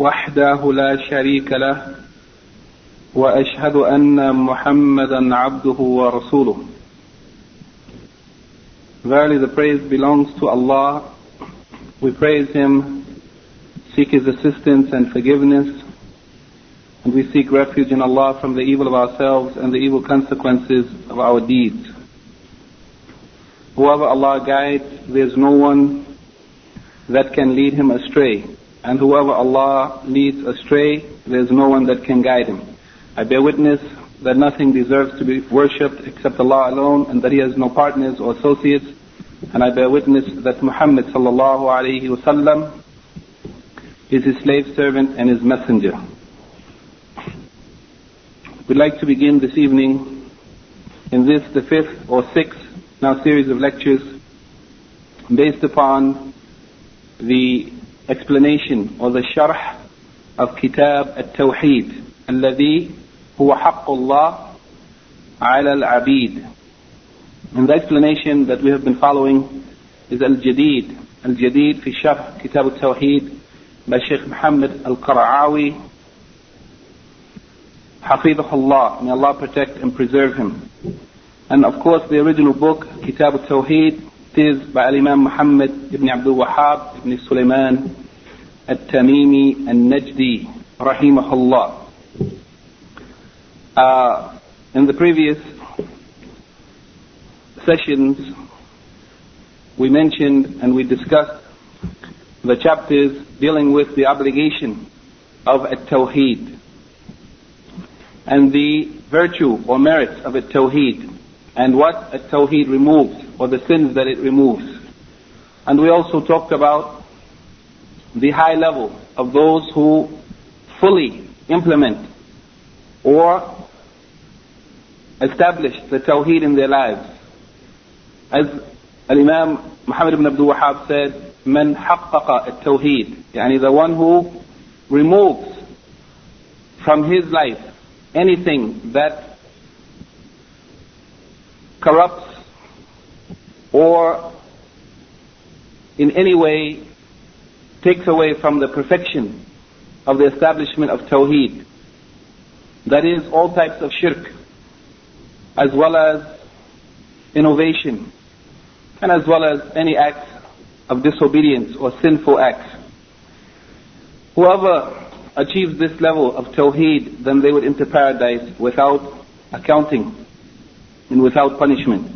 وحده لا شريك له واشهد ان محمدا عبده ورسوله verily the praise belongs to allah we praise him seek his assistance and forgiveness and we seek refuge in allah from the evil of ourselves and the evil consequences of our deeds whoever allah guides there's no one that can lead him astray and whoever allah leads astray there's no one that can guide him I bear witness that nothing deserves to be worshipped except Allah alone and that He has no partners or associates. And I bear witness that Muhammad sallallahu alayhi wasallam is His slave servant and His messenger. We'd like to begin this evening in this, the fifth or sixth now series of lectures based upon the explanation or the sharh of Kitab al-Tawheed الذي هو حق الله على العبيد. And the explanation that we have been following is Al-Jadid. Al-Jadid في شرح كتاب التوحيد by Sheikh Muhammad Al-Qara'awi حفظه الله. May Allah protect and preserve him. And of course the original book, Kitab al-Tawheed, is by Imam Muhammad ibn Abdul Wahhab ibn Sulaiman al-Tamimi al-Najdi rahimahullah. Uh, in the previous sessions, we mentioned and we discussed the chapters dealing with the obligation of a tawheed and the virtue or merits of a tawheed and what a tawheed removes or the sins that it removes. And we also talked about the high level of those who fully implement or establish the tawheed in their lives. As Imam Muhammad ibn Abdul Wahhab said, من حقق التوحيد يعني the one who removes from his life anything that corrupts or in any way takes away from the perfection of the establishment of Tawheed. That is all types of shirk, as well as innovation, and as well as any acts of disobedience or sinful acts. Whoever achieves this level of Tawheed, then they would enter paradise without accounting and without punishment.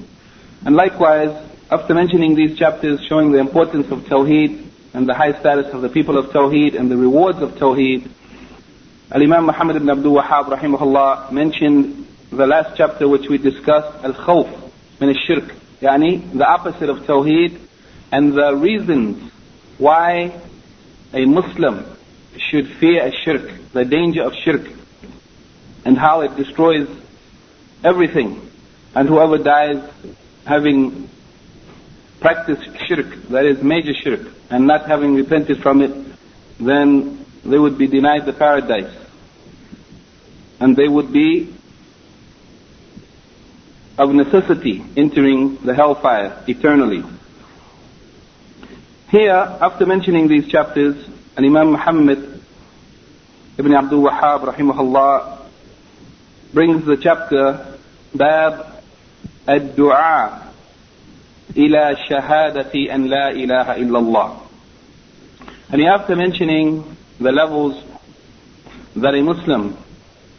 And likewise, after mentioning these chapters showing the importance of Tawheed, and the high status of the people of Tawheed and the rewards of Tawheed, Al-Imam Muhammad ibn Abdul Wahhab rahimahullah mentioned the last chapter which we discussed, Al-Khawf min al-Shirk, yani the opposite of Tawheed and the reasons why a Muslim should fear a shirk, the danger of shirk and how it destroys everything and whoever dies having practiced shirk, that is major shirk, and not having repented from it, then they would be denied the paradise. And they would be of necessity entering the hellfire eternally. Here, after mentioning these chapters, and Imam Muhammad ibn Abdul Wahhab rahimahullah brings the chapter Bab Ad-Du'a إلى شهادة أن لا إله إلا الله. And after mentioning the levels that a Muslim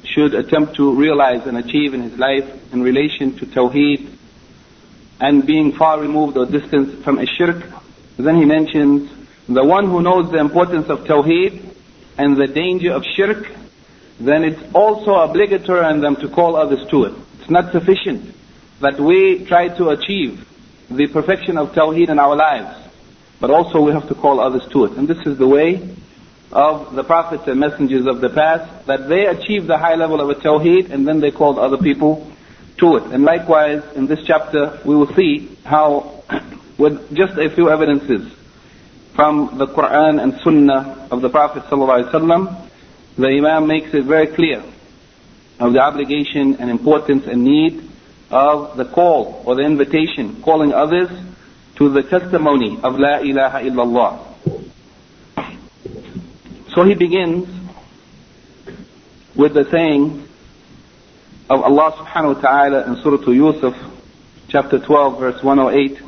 should attempt to realize and achieve in his life in relation to Tawheed and being far removed or distant from a shirk, then he mentions the one who knows the importance of Tawheed and the danger of shirk, then it's also obligatory on them to call others to it. It's not sufficient that we try to achieve the perfection of Tawheed in our lives. But also we have to call others to it. And this is the way of the prophets and messengers of the past, that they achieved the high level of a tawheed and then they called other people to it. And likewise, in this chapter, we will see how, with just a few evidences from the Quran and Sunnah of the Prophet ﷺ, the Imam makes it very clear of the obligation and importance and need of the call or the invitation, calling others to the testimony of La ilaha illallah. So he begins with the saying of Allah subhanahu wa ta'ala in Surah Yusuf, chapter 12, verse 108.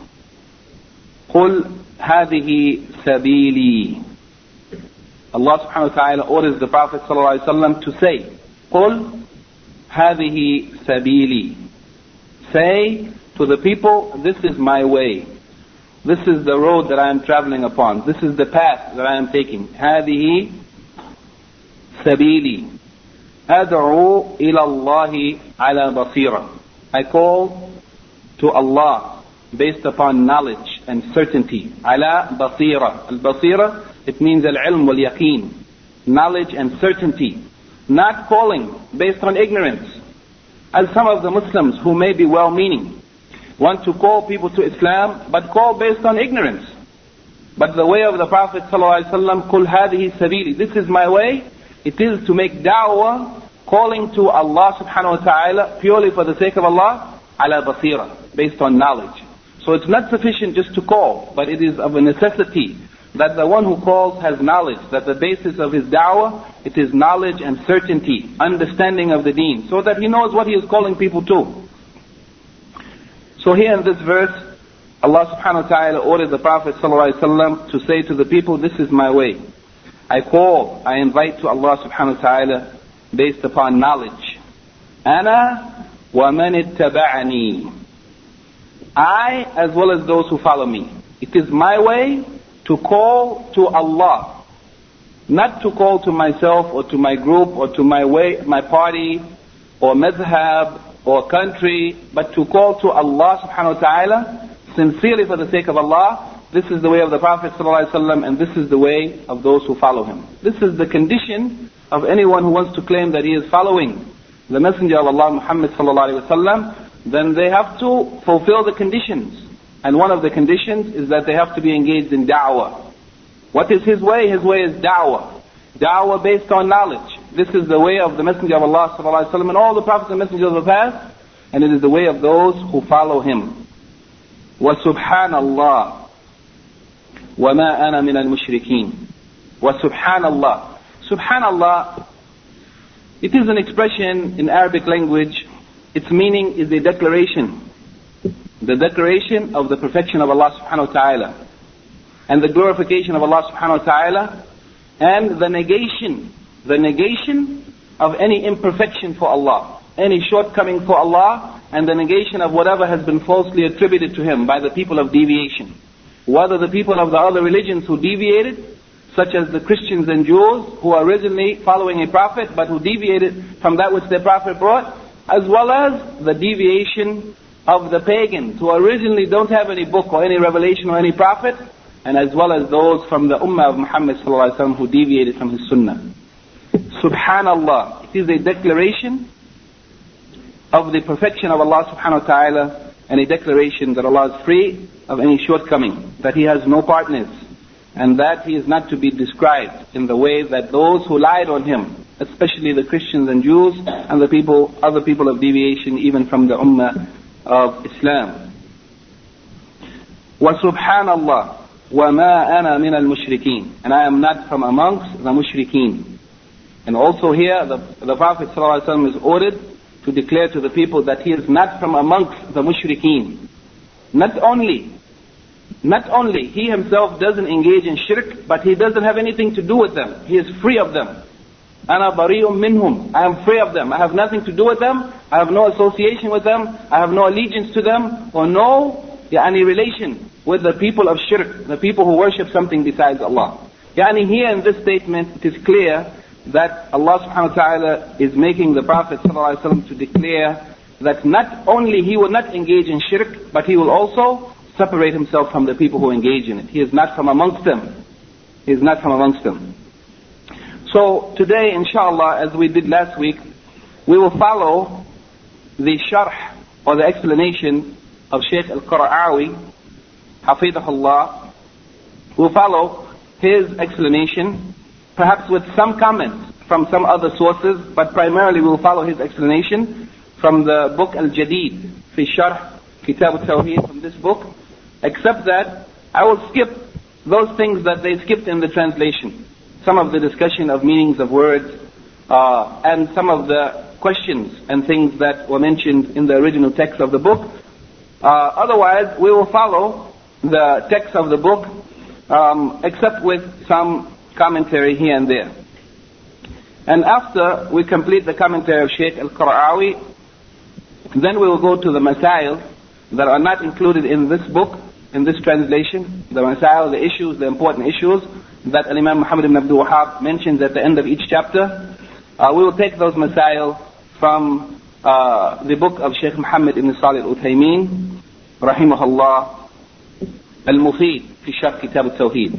قُلْ هَذِهِ سَبِيلِي Allah subhanahu wa ta'ala orders the Prophet sallallahu alaihi wasallam to say, قُلْ هَذِهِ سَبِيلِي Say to the people, this is my way. This is the road that I am traveling upon. This is the path that I am taking. هذه سبيلي أدعو إلى الله على بصيرة I call to Allah based upon knowledge and certainty. على بصيرة البصيرة it means العلم واليقين knowledge and certainty. Not calling based on ignorance. As some of the Muslims who may be well-meaning want to call people to Islam, but call based on ignorance. But the way of the Prophet ﷺ, قُلْ هَذِهِ سَبِيلِ This is my way. It is to make da'wah, calling to Allah subhanahu wa ta'ala, purely for the sake of Allah, ala basira, based on knowledge. So it's not sufficient just to call, but it is of a necessity that the one who calls has knowledge, that the basis of his da'wah, it is knowledge and certainty, understanding of the deen, so that he knows what he is calling people to. So here in this verse, Allah subhanahu wa ta'ala ordered the Prophet ﷺ to say to the people, this is my way. I call, I invite to Allah subhanahu wa ta'ala based upon knowledge. Ana wa man ittaba'ani. I as well as those who follow me. It is my way to call to Allah. Not to call to myself or to my group or to my way, my party or madhab or country, but to call to Allah subhanahu wa ta'ala sincerely for the sake of Allah. This is the way of the Prophet ﷺ and this is the way of those who follow him. This is the condition of anyone who wants to claim that he is following the Messenger of Allah Muhammad ﷺ, then they have to fulfill the conditions. And one of the conditions is that they have to be engaged in da'wah. What is his way? His way is da'wah. Da'wah based on knowledge. This is the way of the Messenger of Allah sallallahu and all the prophets and messengers of the past, and it is the way of those who follow him. وسبحان الله وما أنا من المشركين وسبحان الله سبحان الله it is an expression in Arabic language its meaning is a declaration the declaration of the perfection of Allah subhanahu wa ta'ala and the glorification of Allah subhanahu wa ta'ala and the negation the negation of any imperfection for Allah, any shortcoming for Allah, and the negation of whatever has been falsely attributed to Him by the people of deviation. Whether the people of the other religions who deviated, such as the Christians and Jews, who are originally following a prophet, but who deviated from that which their prophet brought, as well as the deviation of the pagans, who originally don't have any book or any revelation or any prophet, and as well as those from the Ummah of Muhammad who deviated from his Sunnah. Subhanallah. It is a declaration of the perfection of Allah subhanahu wa ta'ala and a declaration that Allah is free of any shortcoming, that He has no partners, and that He is not to be described in the way that those who lied on Him, especially the Christians and Jews and the people, other people of deviation even from the Ummah of Islam. وسبحان الله وما أنا من المشركين and I am not from amongst the mushrikeen and also here, the, the Prophet ﷺ is ordered to declare to the people that he is not from amongst the mushrikeen. Not only, not only he himself doesn't engage in shirk, but he doesn't have anything to do with them. He is free of them. أنا بريء منهم. I am free of them. I have nothing to do with them. I have no association with them. I have no allegiance to them or no any relation with the people of shirk, the people who worship something besides Allah. Yani here in this statement, it is clear that Allah subhanahu wa ta'ala is making the Prophet ﷺ to declare that not only he will not engage in shirk, but he will also separate himself from the people who engage in it. He is not from amongst them. He is not from amongst them. So today, inshallah, as we did last week, we will follow the sharh or the explanation of Sheikh Al-Qara'awi, Hafidahullah. We'll follow his explanation, perhaps with some comments from some other sources, but primarily we will follow his explanation from the book Al-Jadid, fi Sharh Kitab al-Tawheed, from this book, except that I will skip those things that they skipped in the translation. Some of the discussion of meanings of words, uh, and some of the questions and things that were mentioned in the original text of the book. Uh, otherwise, we will follow the text of the book, um, except with some commentary here and there. And after we complete the commentary of Sheikh Al-Qara'awi, then we will go to the masail that are not included in this book, in this translation, the masail, the issues, the important issues that Imam Muhammad ibn Abdul Wahab mentions at the end of each chapter. Uh, we will take those masail from uh, the book of Sheikh Muhammad ibn Salih al-Uthaymeen, rahimahullah, al-Mufid, fi Sharh Kitab al-Tawheed.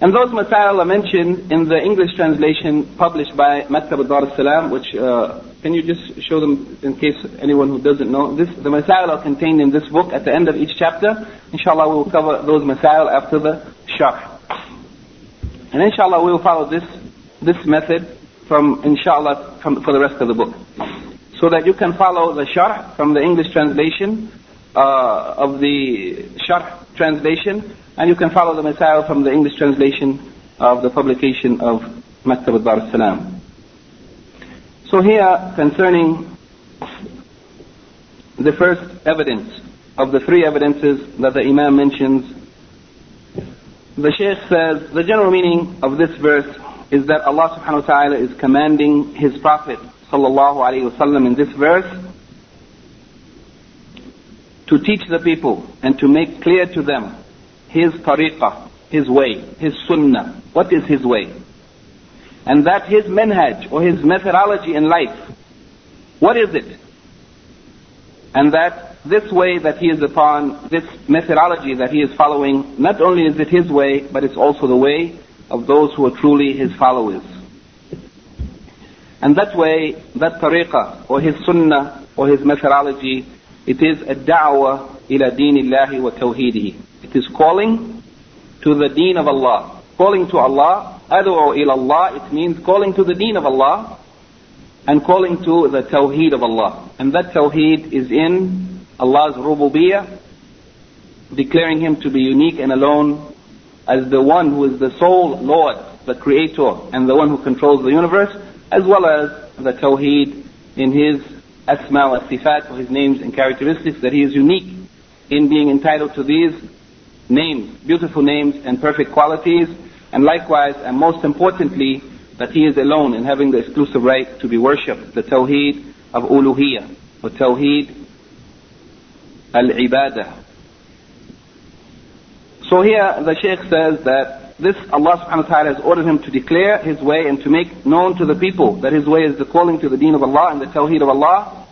And those masail are mentioned in the English translation published by Maktab al-Dar al-Salam, which, uh, can you just show them in case anyone who doesn't know? This, the masail are contained in this book at the end of each chapter. Inshallah we will cover those masail after the sharh. And inshallah we will follow this, this method from, inshallah, from, for the rest of the book. So that you can follow the sharh from the English translation uh, of the sharh translation, and you can follow the Masail from the English translation of the publication of Maktab al-Dar salam So here, concerning the first evidence of the three evidences that the Imam mentions, the Shaykh says, the general meaning of this verse is that Allah subhanahu wa ta'ala is commanding His Prophet sallallahu alayhi wasallam in this verse to teach the people and to make clear to them His tariqah, His way, His sunnah. What is His way? And that His manhaj or His methodology in life, what is it? And that this way that He is upon, this methodology that He is following, not only is it His way, but it's also the way of those who are truly his followers. And that way, that tariqah, or his sunnah, or his methodology, it is a da'wah ila deen wa tawheedihi. It is calling to the deen of Allah. Calling to Allah, ad'u ila Allah, it means calling to the deen of Allah, and calling to the tawheed of Allah. And that tawheed is in Allah's rububiyyah, declaring Him to be unique and alone as the one who is the sole Lord, the Creator, and the one who controls the universe, as well as the Tawheed in His Asma wa Sifat, or His names and characteristics, that He is unique in being entitled to these names, beautiful names and perfect qualities, and likewise, and most importantly, that He is alone in having the exclusive right to be worshipped, the Tawheed of Uluhiyah, or Tawheed al-Ibadah, so here the Sheikh says that this Allah subhanahu wa ta'ala has ordered him to declare his way and to make known to the people that his way is the calling to the deen of Allah and the tawheed of Allah.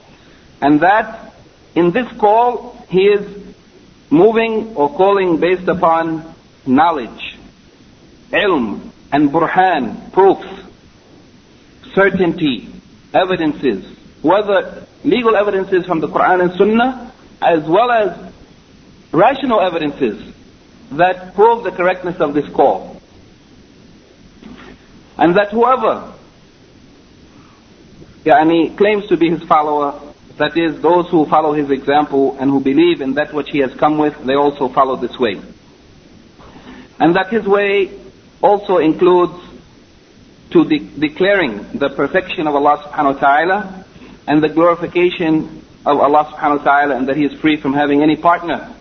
And that in this call he is moving or calling based upon knowledge, ilm, and burhan, proofs, certainty, evidences, whether legal evidences from the Quran and Sunnah, as well as rational evidences that prove the correctness of this call. And that whoever yani, claims to be his follower, that is, those who follow his example and who believe in that which he has come with, they also follow this way. And that his way also includes to de- declaring the perfection of Allah subhanahu wa ta'ala and the glorification of Allah subhanahu wa ta'ala and that he is free from having any partner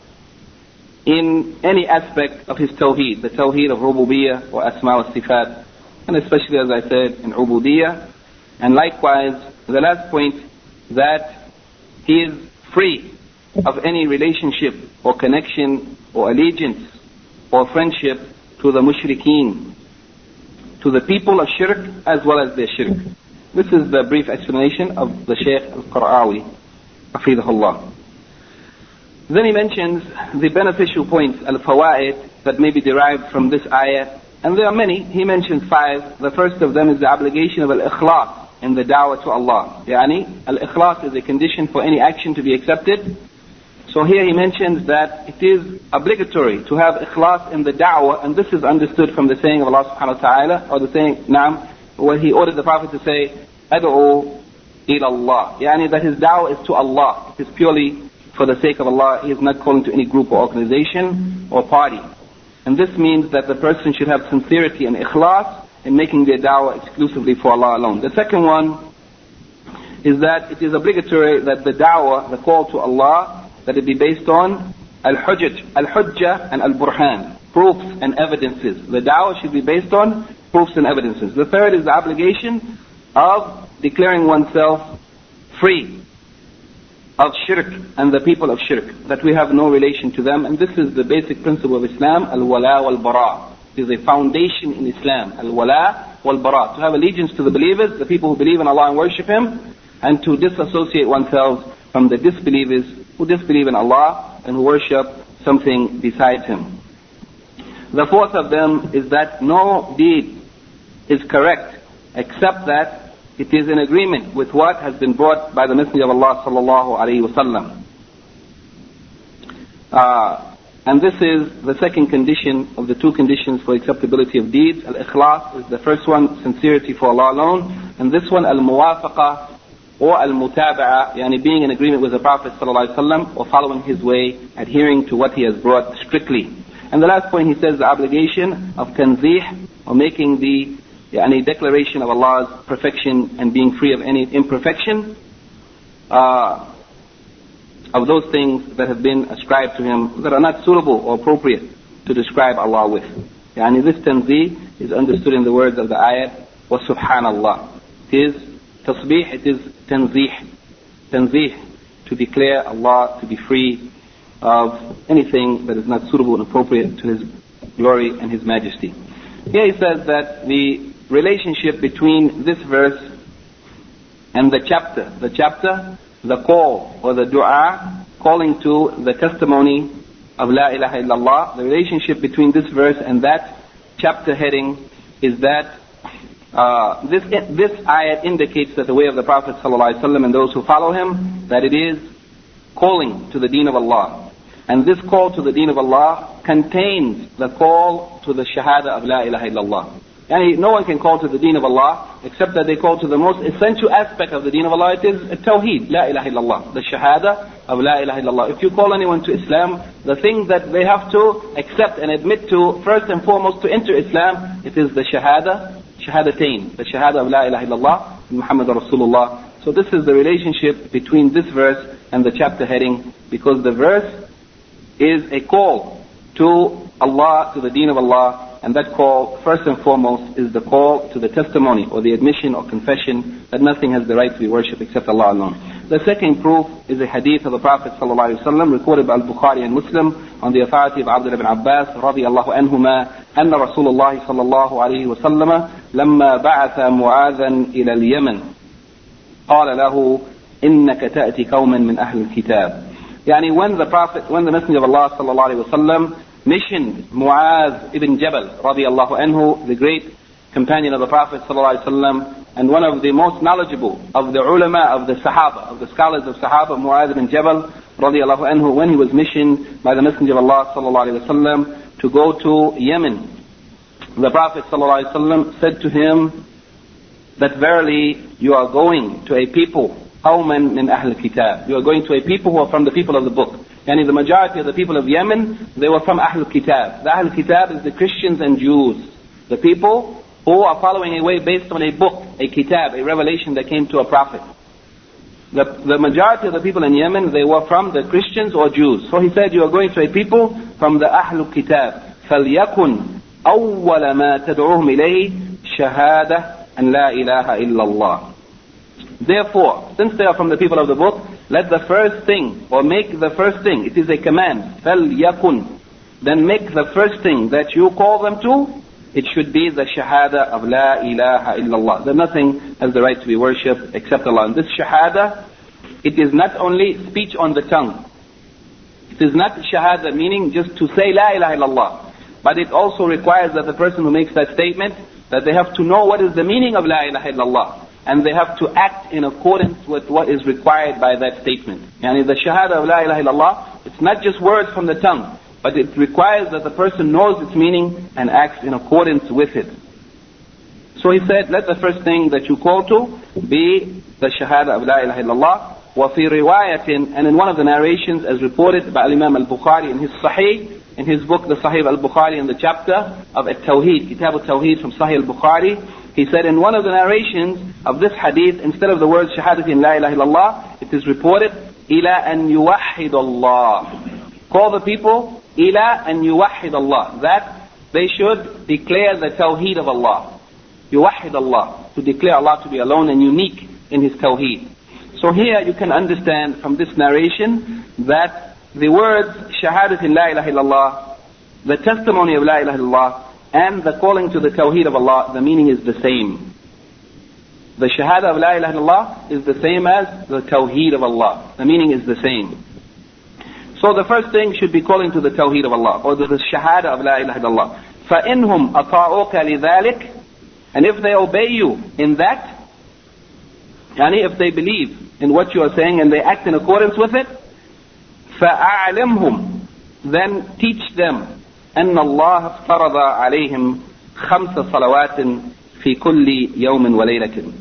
in any aspect of his tawheed, the tawheed of rububiyyah or asma wa sifat, and especially as I said in ubudiyyah. And likewise, the last point, that he is free of any relationship or connection or allegiance or friendship to the mushrikeen, to the people of shirk as well as their shirk. This is the brief explanation of the Shaykh al-Qara'awi, Hafidahullah. Then he mentions the beneficial points, al-fawaid, that may be derived from this ayah And there are many. He mentions five. The first of them is the obligation of al-ikhlas in the da'wah to Allah. Yani, al-ikhlas is a condition for any action to be accepted. So here he mentions that it is obligatory to have ikhlas in the da'wah, and this is understood from the saying of Allah subhanahu wa ta'ala, or the saying, Naam, where he ordered the Prophet to say, Ad'u ila Allah. Yani that his da'wah is to Allah. It is purely for the sake of Allah. He is not calling to any group or organization or party. And this means that the person should have sincerity and ikhlas in making their da'wah exclusively for Allah alone. The second one is that it is obligatory that the da'wah, the call to Allah, that it be based on al-hujjah, al-hujjah and al-burhan, proofs and evidences. The da'wah should be based on proofs and evidences. The third is the obligation of declaring oneself free of shirk and the people of shirk, that we have no relation to them. And this is the basic principle of Islam, al-wala wal-bara. It is a foundation in Islam, al-wala wal-bara. To have allegiance to the believers, the people who believe in Allah and worship Him, and to disassociate oneself from the disbelievers who disbelieve in Allah and who worship something besides Him. The fourth of them is that no deed is correct except that it is in agreement with what has been brought by the Messenger of Allah sallallahu alaihi wasallam. Uh, and this is the second condition of the two conditions for acceptability of deeds. Al-ikhlas is the first one, sincerity for Allah alone. And this one, al-muwafaqa or al-mutaba'a, yani being in agreement with the Prophet ﷺ or following his way, adhering to what he has brought strictly. And the last point he says the obligation of tanzih, or making the any declaration of Allah's perfection and being free of any imperfection, uh, of those things that have been ascribed to Him that are not suitable or appropriate to describe Allah with. Yani this tanzih is understood in the words of the ayat, wa subhanallah. It is tasbih, it is tanzih. Tanzih, to declare Allah to be free of anything that is not suitable and appropriate to His glory and His majesty. Here he says that the relationship between this verse and the chapter. The chapter, the call or the dua, calling to the testimony of La ilaha illallah. The relationship between this verse and that chapter heading is that uh, this this ayat indicates that the way of the Prophet ﷺ and those who follow him, that it is calling to the deen of Allah. And this call to the deen of Allah contains the call to the shahada of La ilaha illallah. Yani no one can call to the deen of Allah except that they call to the most essential aspect of the deen of Allah. It is Tawheed, La ilaha illallah, the Shahada of La ilaha illallah. If you call anyone to Islam, the thing that they have to accept and admit to, first and foremost to enter Islam, it is the Shahada, Shahadatain, the Shahada of La ilaha illallah, Muhammad Rasulullah. So this is the relationship between this verse and the chapter heading, because the verse is a call to Allah, to the deen of Allah, and that call, first and foremost, is the call to the testimony or the admission or confession that nothing has the right to be worshipped except Allah alone. The second proof is a hadith of the Prophet ﷺ recorded by Al-Bukhari and Muslim on the authority of Abdullah ibn Abbas رضي الله عنهما أن رسول الله صلى الله عليه وسلم لما بعث معاذا إلى اليمن قال له إنك تأتي قوما من أهل الكتاب يعني when the Prophet, when the Messenger of Allah صلى الله عليه وسلم missioned Muaz ibn Jabal radiallahu anhu, the great companion of the Prophet sallallahu and one of the most knowledgeable of the ulama of the Sahaba, of the scholars of Sahaba, Muaz ibn Jabal radiallahu anhu, when he was missioned by the Messenger of Allah sallallahu to go to Yemen. The Prophet sallallahu said to him that verily you are going to a people, قوما من أهل الكتاب. You are going to a people who are from the people of the book. Yani the majority of the people of Yemen, they were from Ahlul Kitab. The Ahlul Kitab is the Christians and Jews. The people who are following a way based on a book, a kitab, a revelation that came to a prophet. The, the majority of the people in Yemen, they were from the Christians or Jews. So he said, you are going to a people from the Ahlul Kitab. فَلْيَكُنْ أَوَّلَ مَا تَدْعُوهُمْ إِلَيْهِ شَهَادَةً أَنْ لَا إِلَهَ إِلَّا اللَّهِ Therefore, since they are from the people of the book, let the first thing, or make the first thing, it is a command, yakun. Then make the first thing that you call them to, it should be the shahada of la ilaha illallah. That nothing has the right to be worshipped except Allah. And this shahada, it is not only speech on the tongue. It is not shahada meaning just to say la ilaha illallah. But it also requires that the person who makes that statement, that they have to know what is the meaning of La ilaha illallah And they have to act in accordance with what is required by that statement. Yani the shahada of La ilaha illallah, it's not just words from the tongue, but it requires that the person knows its meaning and acts in accordance with it. So he said, let the first thing that you call to be the shahada of La ilaha illallah. وفي رواية and in one of the narrations as reported by Imam al-Bukhari in his Sahih in his book the Sahih al-Bukhari in the chapter of At-Tawheed Kitab al-Tawheed from Sahih al-Bukhari he said in one of the narrations of this hadith instead of the word shahadatin la ilaha illallah it is reported ila an yuwahhid Allah call the people ila an yuwahhid Allah that they should declare the tawheed of Allah. Yuwahhid Allah to declare Allah to be alone and unique in his tawheed. So here you can understand from this narration that the words shahadat la ilaha illallah, the testimony of la ilaha illallah, and the calling to the tawheed of Allah, the meaning is the same. The shahada of la ilaha illallah is the same as the tawheed of Allah. The meaning is the same. So the first thing should be calling to the tawheed of Allah, or the shahada of la ilaha illallah. فَإِنْهُمْ أَطَاعُوكَ لِذَلِكَ And if they obey you in that, yani if they believe in what you are saying and they act in accordance with it, فأعلمهم then teach them أن الله افترض عليهم خمس صلوات في كل يوم وليلة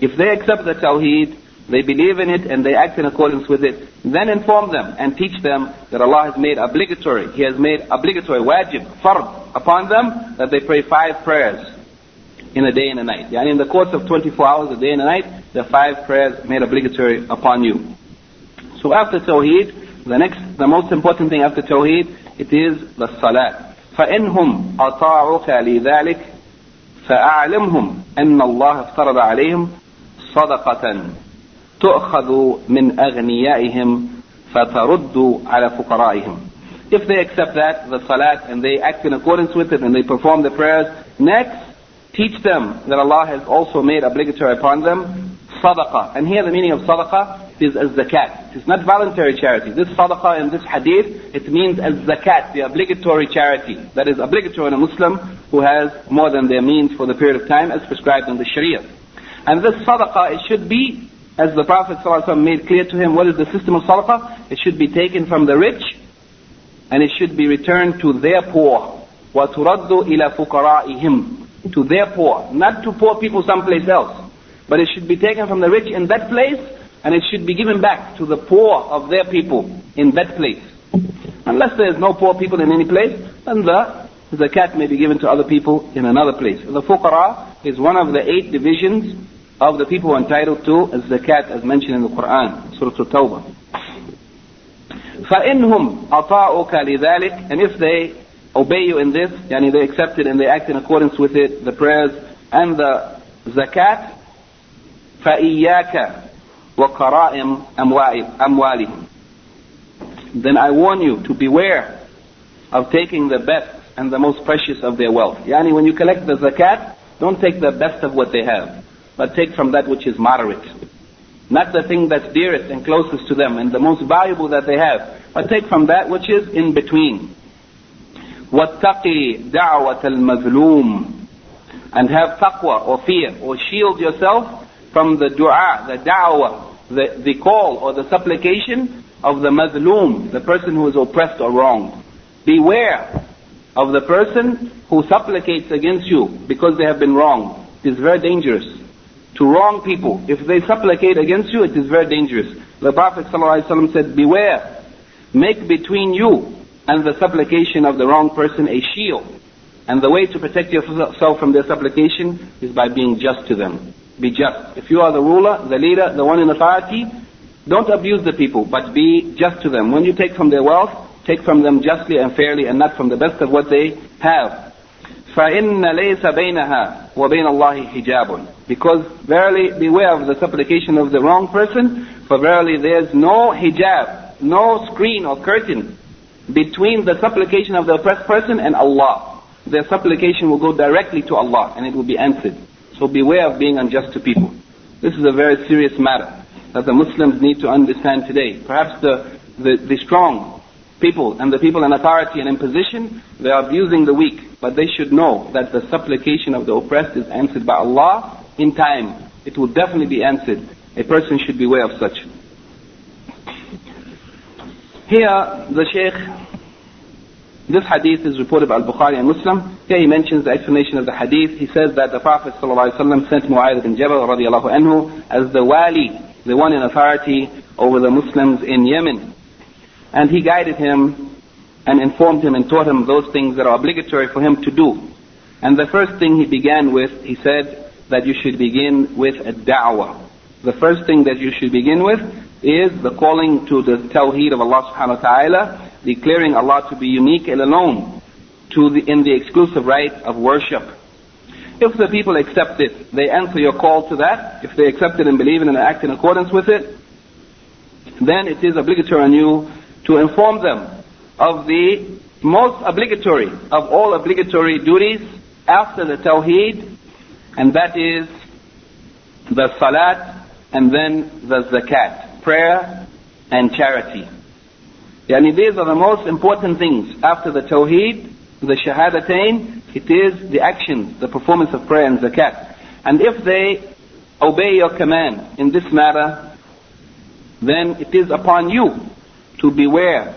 If they accept the Tawheed, they believe in it and they act in accordance with it, then inform them and teach them that Allah has made obligatory, He has made obligatory, wajib, fard, upon them that they pray five prayers in a day and a night. Yani in the course of 24 hours, a day and a night, the five prayers made obligatory upon you. So after Tawheed, the next, the most important thing after Tawheed, it is the Salat. فإنهم أطاعوك لذلك فأعلمهم أن الله افترض عليهم صدقة تؤخذ من أغنيائهم فترد على فقرائهم. If they accept that, the salat, and they act in accordance with it, and they perform the prayers, next, teach them that Allah has also made obligatory upon them sadaqah. And here the meaning of sadaqah is as zakat. It is not voluntary charity. This sadaqah in this hadith, it means as zakat, the obligatory charity. That is obligatory in a Muslim who has more than their means for the period of time as prescribed in the Sharia. And this sadaqah, it should be, as the Prophet ﷺ made clear to him, what is the system of sadaqah? It should be taken from the rich and it should be returned to their poor. وَتُرَدُّ إِلَى فُقَرَائِهِمْ To their poor, not to poor people someplace else. But it should be taken from the rich in that place and it should be given back to the poor of their people in that place. Unless there is no poor people in any place, then the zakat may be given to other people in another place. The fuqara is one of the eight divisions of the people entitled to zakat as mentioned in the Quran, Surah At-Tawbah. فَإِنْهُمْ أَطَاعُكَ لِذَلِكَ And if they obey you in this, yani they accept it and they act in accordance with it, the prayers and the zakat, فَإِيَّاكَ وَقَرَائِمْ أَمْوَالِهِمْ Then I warn you to beware of taking the best and the most precious of their wealth. Yani when you collect the zakat, don't take the best of what they have, but take from that which is moderate. Not the thing that's dearest and closest to them and the most valuable that they have, but take from that which is in between. وَاتَّقِي دَعْوَةَ الْمَظْلُومِ And have taqwa or fear or shield yourself from the dua, the da'wah, the, the call or the supplication of the mazloom, the person who is oppressed or wronged. Beware of the person who supplicates against you because they have been wronged. It is very dangerous to wrong people. If they supplicate against you, it is very dangerous. The Prophet ﷺ said, beware, make between you and the supplication of the wrong person a shield. And the way to protect yourself from their supplication is by being just to them. Be just. If you are the ruler, the leader, the one in authority, don't abuse the people, but be just to them. When you take from their wealth, take from them justly and fairly and not from the best of what they have. فَإِنَّ لَيْسَ بَيْنَهَا وَبَيْنَ اللَّهِ حِجَابٌ Because verily beware of the supplication of the wrong person, for verily there's no hijab, no screen or curtain between the supplication of the oppressed person and Allah. Their supplication will go directly to Allah and it will be answered. So beware of being unjust to people. This is a very serious matter that the Muslims need to understand today. Perhaps the, the, the strong people and the people in authority and in position, they are abusing the weak. But they should know that the supplication of the oppressed is answered by Allah in time. It will definitely be answered. A person should beware of such. Here, the Shaykh, this hadith is reported by Al-Bukhari and Muslim. Here he mentions the explanation of the hadith. He says that the Prophet ﷺ sent Mu'adh bin Jabal radiallahu anhu as the wali, the one in authority over the Muslims in Yemen. And he guided him and informed him and taught him those things that are obligatory for him to do. And the first thing he began with, he said that you should begin with a da'wah. The first thing that you should begin with is the calling to the tawheed of Allah subhanahu wa ta'ala, declaring Allah to be unique and alone to the, in the exclusive right of worship. If the people accept it, they answer your call to that. If they accept it and believe it and act in accordance with it, then it is obligatory on you to inform them of the most obligatory of all obligatory duties after the tawheed, and that is the salat and then the zakat prayer, and charity. Yani these are the most important things. After the Tawheed, the Shahadatain, it is the actions, the performance of prayer and zakat. And if they obey your command in this matter, then it is upon you to beware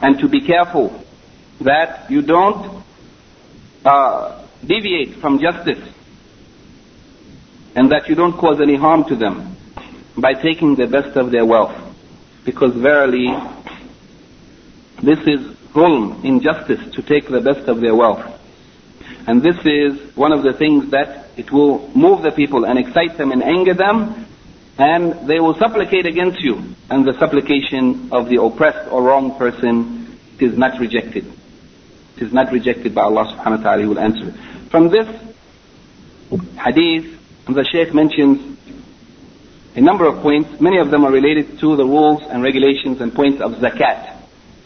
and to be careful that you don't uh, deviate from justice and that you don't cause any harm to them by taking the best of their wealth. Because verily, this is zulm, injustice, to take the best of their wealth. And this is one of the things that it will move the people and excite them and anger them, and they will supplicate against you. And the supplication of the oppressed or wrong person is not rejected. It is not rejected by Allah subhanahu wa ta'ala, He will answer it. From this hadith, the Shaykh mentions a number of points. Many of them are related to the rules and regulations and points of zakat.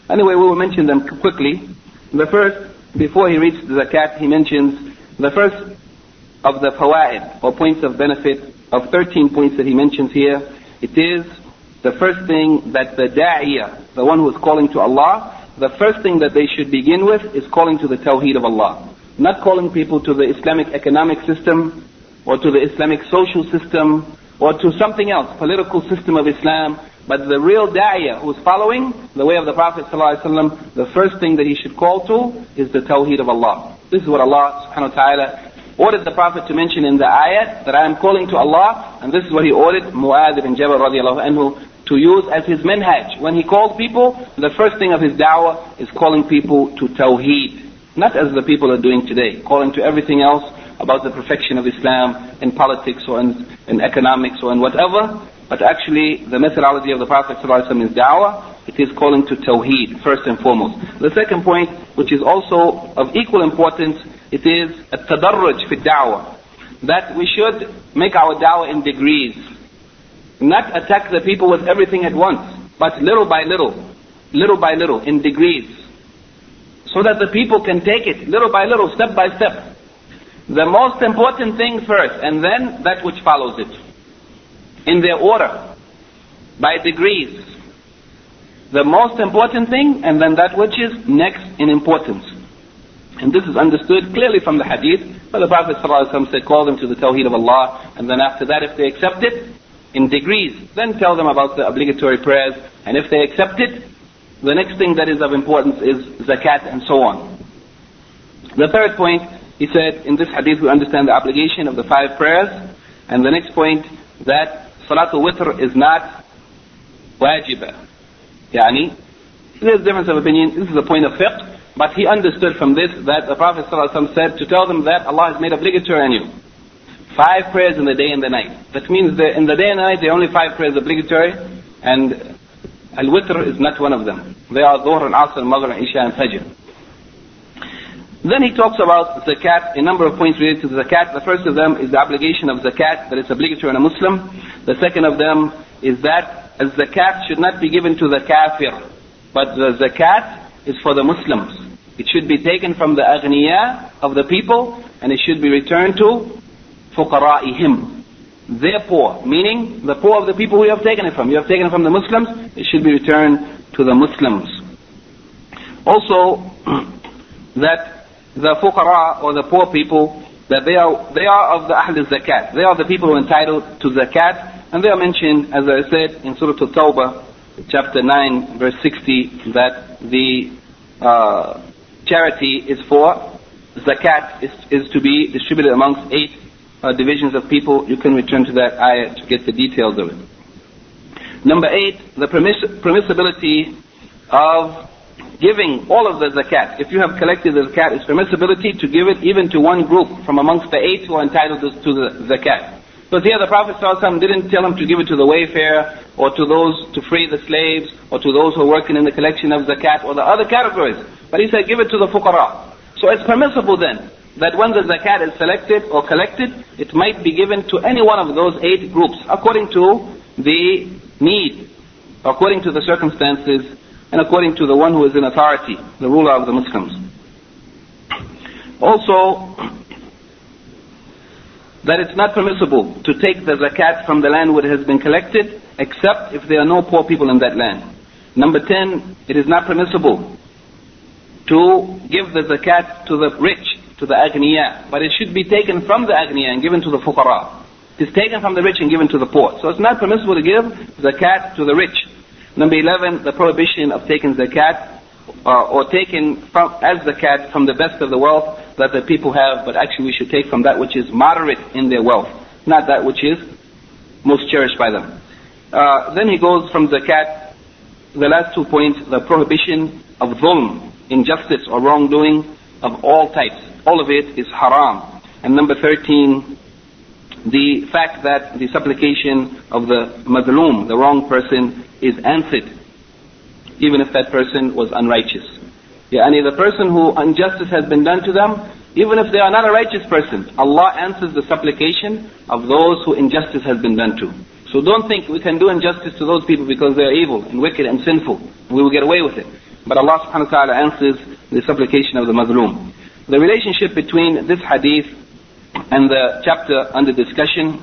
Anyway, we will mention them quickly. The first, before he reads the zakat, he mentions the first of the fawaid, or points of benefit, of 13 points that he mentions here. It is the first thing that the da'iyah, the one who is calling to Allah, the first thing that they should begin with is calling to the tawheed of Allah. Not calling people to the Islamic economic system, or to the Islamic social system, or to something else, political system of Islam. But the real da'iyah who's following the way of the Prophet ﷺ, the first thing that he should call to is the tawheed of Allah. This is what Allah subhanahu wa ta'ala ordered the Prophet to mention in the ayat that I am calling to Allah, and this is what he ordered Mu'adh ibn Jabal radiallahu anhu to use as his minhaj. When he called people, the first thing of his da'wah is calling people to tawheed. Not as the people are doing today, calling to everything else about the perfection of Islam in politics or in, in economics or in whatever, but actually the methodology of the Prophet ﷺ is da'wah. It is calling to tawheed, first and foremost. The second point, which is also of equal importance, it is a tadarruj fi da'wah. That we should make our da'wah in degrees. Not attack the people with everything at once, but little by little, little by little, in degrees. So that the people can take it little by little, step by step. The most important thing first, and then that which follows it. In their order, by degrees. The most important thing, and then that which is next in importance. And this is understood clearly from the hadith, where the Prophet said, call them to the tawheed of Allah, and then after that, if they accept it, in degrees, then tell them about the obligatory prayers, and if they accept it, the next thing that is of importance is zakat and so on. The third point he said, in this hadith we understand the obligation of the five prayers. And the next point, that Salatul Witr is not wajibah. Yani, there's a difference of opinion. This is a point of fiqh. But he understood from this that the Prophet ﷺ said to tell them that Allah has made obligatory on you. Five prayers in the day and the night. That means that in the day and the night there are only five prayers obligatory. And Al-Witr is not one of them. They are Dhuhr and Asr, and Maghrib, and Isha and Fajr. Then he talks about zakat, a number of points related to zakat. The first of them is the obligation of zakat, that it's obligatory on a Muslim. The second of them is that zakat should not be given to the kafir, but the zakat is for the Muslims. It should be taken from the aghniya of the people, and it should be returned to fuqara'ihim. their poor, meaning the poor of the people who you have taken it from. You have taken it from the Muslims, it should be returned to the Muslims. Also, that the fuqara or the poor people, that they are, they are of the Ahl zakat. They are the people who are entitled to zakat, and they are mentioned, as I said, in Surah Al-Tawbah, chapter 9, verse 60, that the uh, charity is for, zakat is, is to be distributed amongst eight uh, divisions of people. You can return to that ayah to get the details of it. Number eight, the permiss- permissibility of giving all of the zakat. If you have collected the zakat, it's permissibility to give it even to one group from amongst the eight who are entitled to the zakat. But here the Prophet didn't tell him to give it to the wayfarer, or to those to free the slaves, or to those who are working in the collection of zakat, or the other categories. But he said, give it to the fuqara. So it's permissible then, that when the zakat is selected or collected, it might be given to any one of those eight groups, according to the need, according to the circumstances, and according to the one who is in authority, the ruler of the Muslims. Also, that it's not permissible to take the zakat from the land where it has been collected, except if there are no poor people in that land. Number 10, it is not permissible to give the zakat to the rich, to the agniya, but it should be taken from the agniya and given to the fuqara. It is taken from the rich and given to the poor. So it's not permissible to give zakat to the rich. Number 11, the prohibition of taking zakat uh, or taking from, as zakat from the best of the wealth that the people have, but actually we should take from that which is moderate in their wealth, not that which is most cherished by them. Uh, then he goes from zakat, the last two points, the prohibition of dhulm, injustice or wrongdoing of all types. All of it is haram. And number 13, the fact that the supplication of the madloom, the wrong person, is answered, even if that person was unrighteous. Yani the person who injustice has been done to them, even if they are not a righteous person, Allah answers the supplication of those who injustice has been done to. So don't think we can do injustice to those people because they are evil and wicked and sinful. We will get away with it. But Allah subhanahu wa ta'ala answers the supplication of the mazloom. The relationship between this hadith and the chapter under discussion,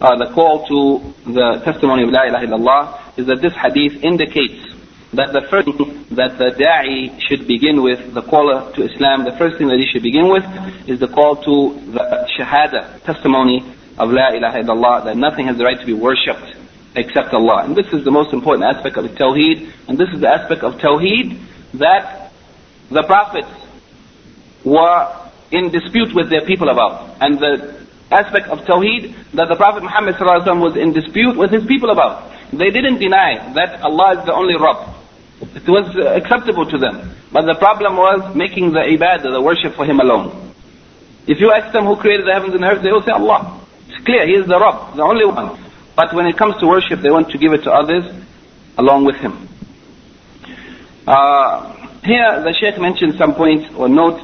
uh, the call to the testimony of La ilaha illallah, is that this hadith indicates that the first thing that the da'i should begin with, the caller to Islam, the first thing that he should begin with is the call to the shahada, testimony of La ilaha illallah, that nothing has the right to be worshipped except Allah. And this is the most important aspect of Tawheed, and this is the aspect of Tawheed that the prophets were in dispute with their people about. And the aspect of Tawheed that the Prophet Muhammad was in dispute with his people about. They didn't deny that Allah is the only Rabb. It was acceptable to them. But the problem was making the ibadah, the worship for Him alone. If you ask them who created the heavens and earth, they will say Allah. It's clear, He is the Rabb, the only one. But when it comes to worship, they want to give it to others along with Him. Uh, here, the Shaykh mentioned some points or note.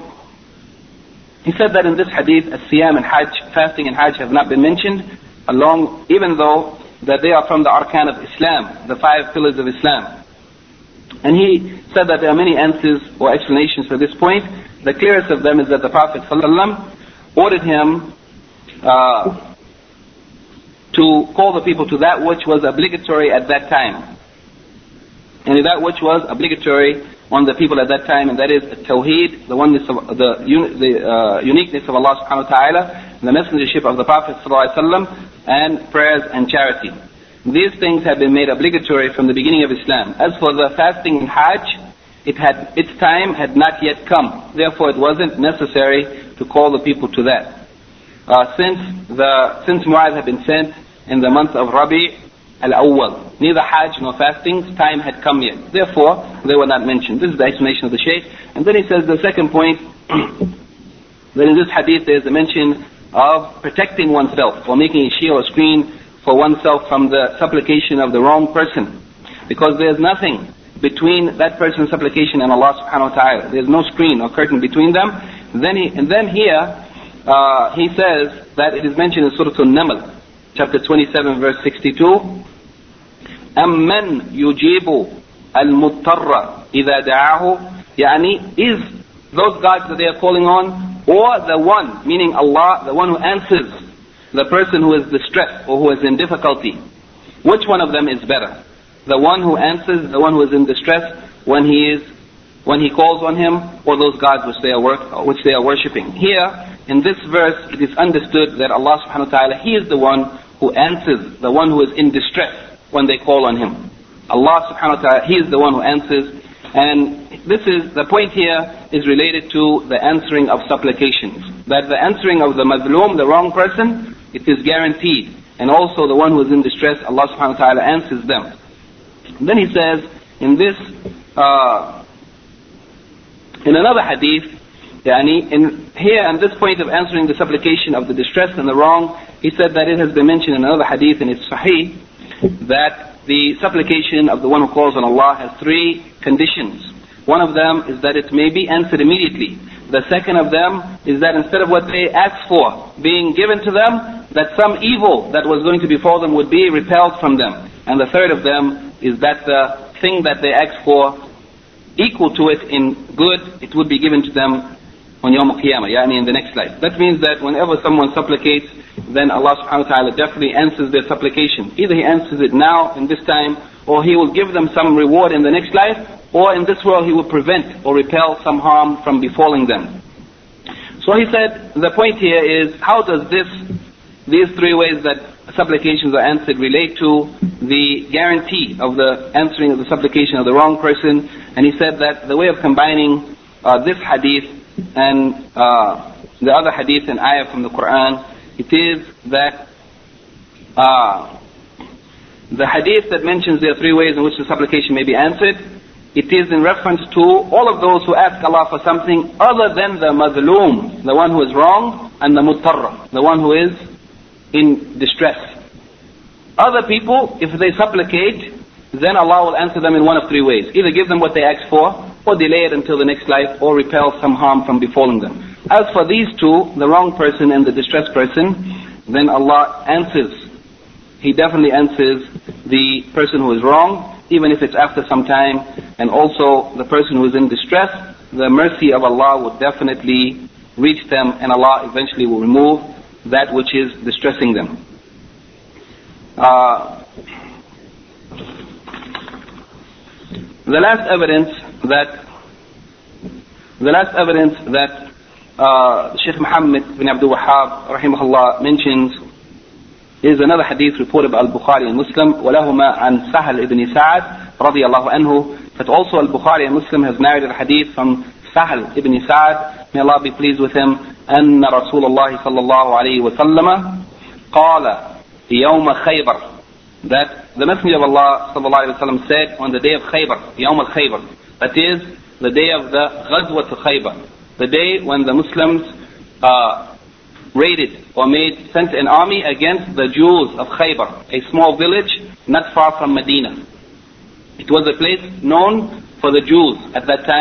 He said that in this hadith, siyam and hajj, fasting and hajj have not been mentioned, along, even though that they are from the arkan of Islam, the five pillars of Islam. And he said that there are many answers or explanations for this point. The clearest of them is that the Prophet ﷺ ordered him uh, to call the people to that which was obligatory at that time. And that which was obligatory on the people at that time, and that is Tawheed, the oneness of the, the uh, uniqueness of Allah subhanahu wa ta'ala, the messengership of the Prophet ﷺ, and prayers and charity. These things have been made obligatory from the beginning of Islam. As for the fasting and Hajj, it had, its time had not yet come. Therefore, it wasn't necessary to call the people to that. Uh, since the since Mu'adh had been sent in the month of Rabi al-Awwal, neither Hajj nor fasting time had come yet. Therefore, they were not mentioned. This is the explanation of the Shaykh. And then he says the second point that in this hadith there is a mention of protecting oneself or making a shield or screen for oneself from the supplication of the wrong person. Because there's nothing between that person's supplication and Allah subhanahu wa ta'ala. There's no screen or curtain between them. Then he, and then here, uh, he says that it is mentioned in Surah Al-Naml, chapter 27, verse 62. أَمَّنْ يُجِيبُ الْمُضْطَرَّ إِذَا دَعَاهُ يعني, is those gods that they are calling on, or the one, meaning Allah, the one who answers the person who is distressed or who is in difficulty, which one of them is better? The one who answers, the one who is in distress when he is, when he calls on him, or those gods which they are work, which they are worshipping. Here, in this verse, it is understood that Allah subhanahu wa ta'ala, He is the one who answers, the one who is in distress when they call on Him. Allah subhanahu wa ta'ala, He is the one who answers, and this is, the point here is related to the answering of supplications. That the answering of the madloom, the wrong person, it is guaranteed. And also the one who is in distress, Allah subhanahu wa ta'ala answers them. Then he says, in this, uh, in another hadith, Yani, in here, at this point of answering the supplication of the distressed and the wrong, he said that it has been mentioned in another hadith in its Sahih that the supplication of the one who calls on Allah has three conditions. One of them is that it may be answered immediately. The second of them is that instead of what they ask for being given to them, that some evil that was going to befall them would be repelled from them. And the third of them is that the thing that they ask for, equal to it in good, it would be given to them on Yom Qiyamah, yani in the next life. That means that whenever someone supplicates, then Allah subhanahu wa ta'ala definitely answers their supplication. Either He answers it now, in this time, or He will give them some reward in the next life, or in this world He will prevent or repel some harm from befalling them. So he said, the point here is, how does this, these three ways that supplications are answered relate to the guarantee of the answering of the supplication of the wrong person? And he said that the way of combining uh, this hadith and uh, the other hadith and ayah from the Quran, it is that uh, the hadith that mentions there are three ways in which the supplication may be answered, it is in reference to all of those who ask Allah for something other than the madloom, the one who is wrong, and the mutarra, the one who is in distress. Other people, if they supplicate, then Allah will answer them in one of three ways. Either give them what they ask for, or delay it until the next life, or repel some harm from befalling them. As for these two, the wrong person and the distressed person, then Allah answers. He definitely answers the person who is wrong, even if it's after some time, and also the person who is in distress, the mercy of Allah will definitely reach them, and Allah eventually will remove that which is distressing them. Uh, the last evidence that the last evidence that uh, Sheikh Muhammad bin Abdul Wahhab rahimahullah mentions is another hadith reported by Al-Bukhari and Muslim ولهما عن سهل ibn Sa'ad رضي الله عنه but also Al-Bukhari and Muslim has narrated a hadith from Sahal ibn Sa'ad may Allah be pleased with him أن رسول الله صلى الله عليه وسلم قال يوم خيبر that the Messenger of Allah وسلم, said on the day of Khaybar, Yawm al Khaybar, that is the day of the Ghazwat Khaybar, the day when the Muslims uh, raided or made sent an army against the Jews of Khaybar, a small village not far from Medina. It was a place known for the Jews at that time.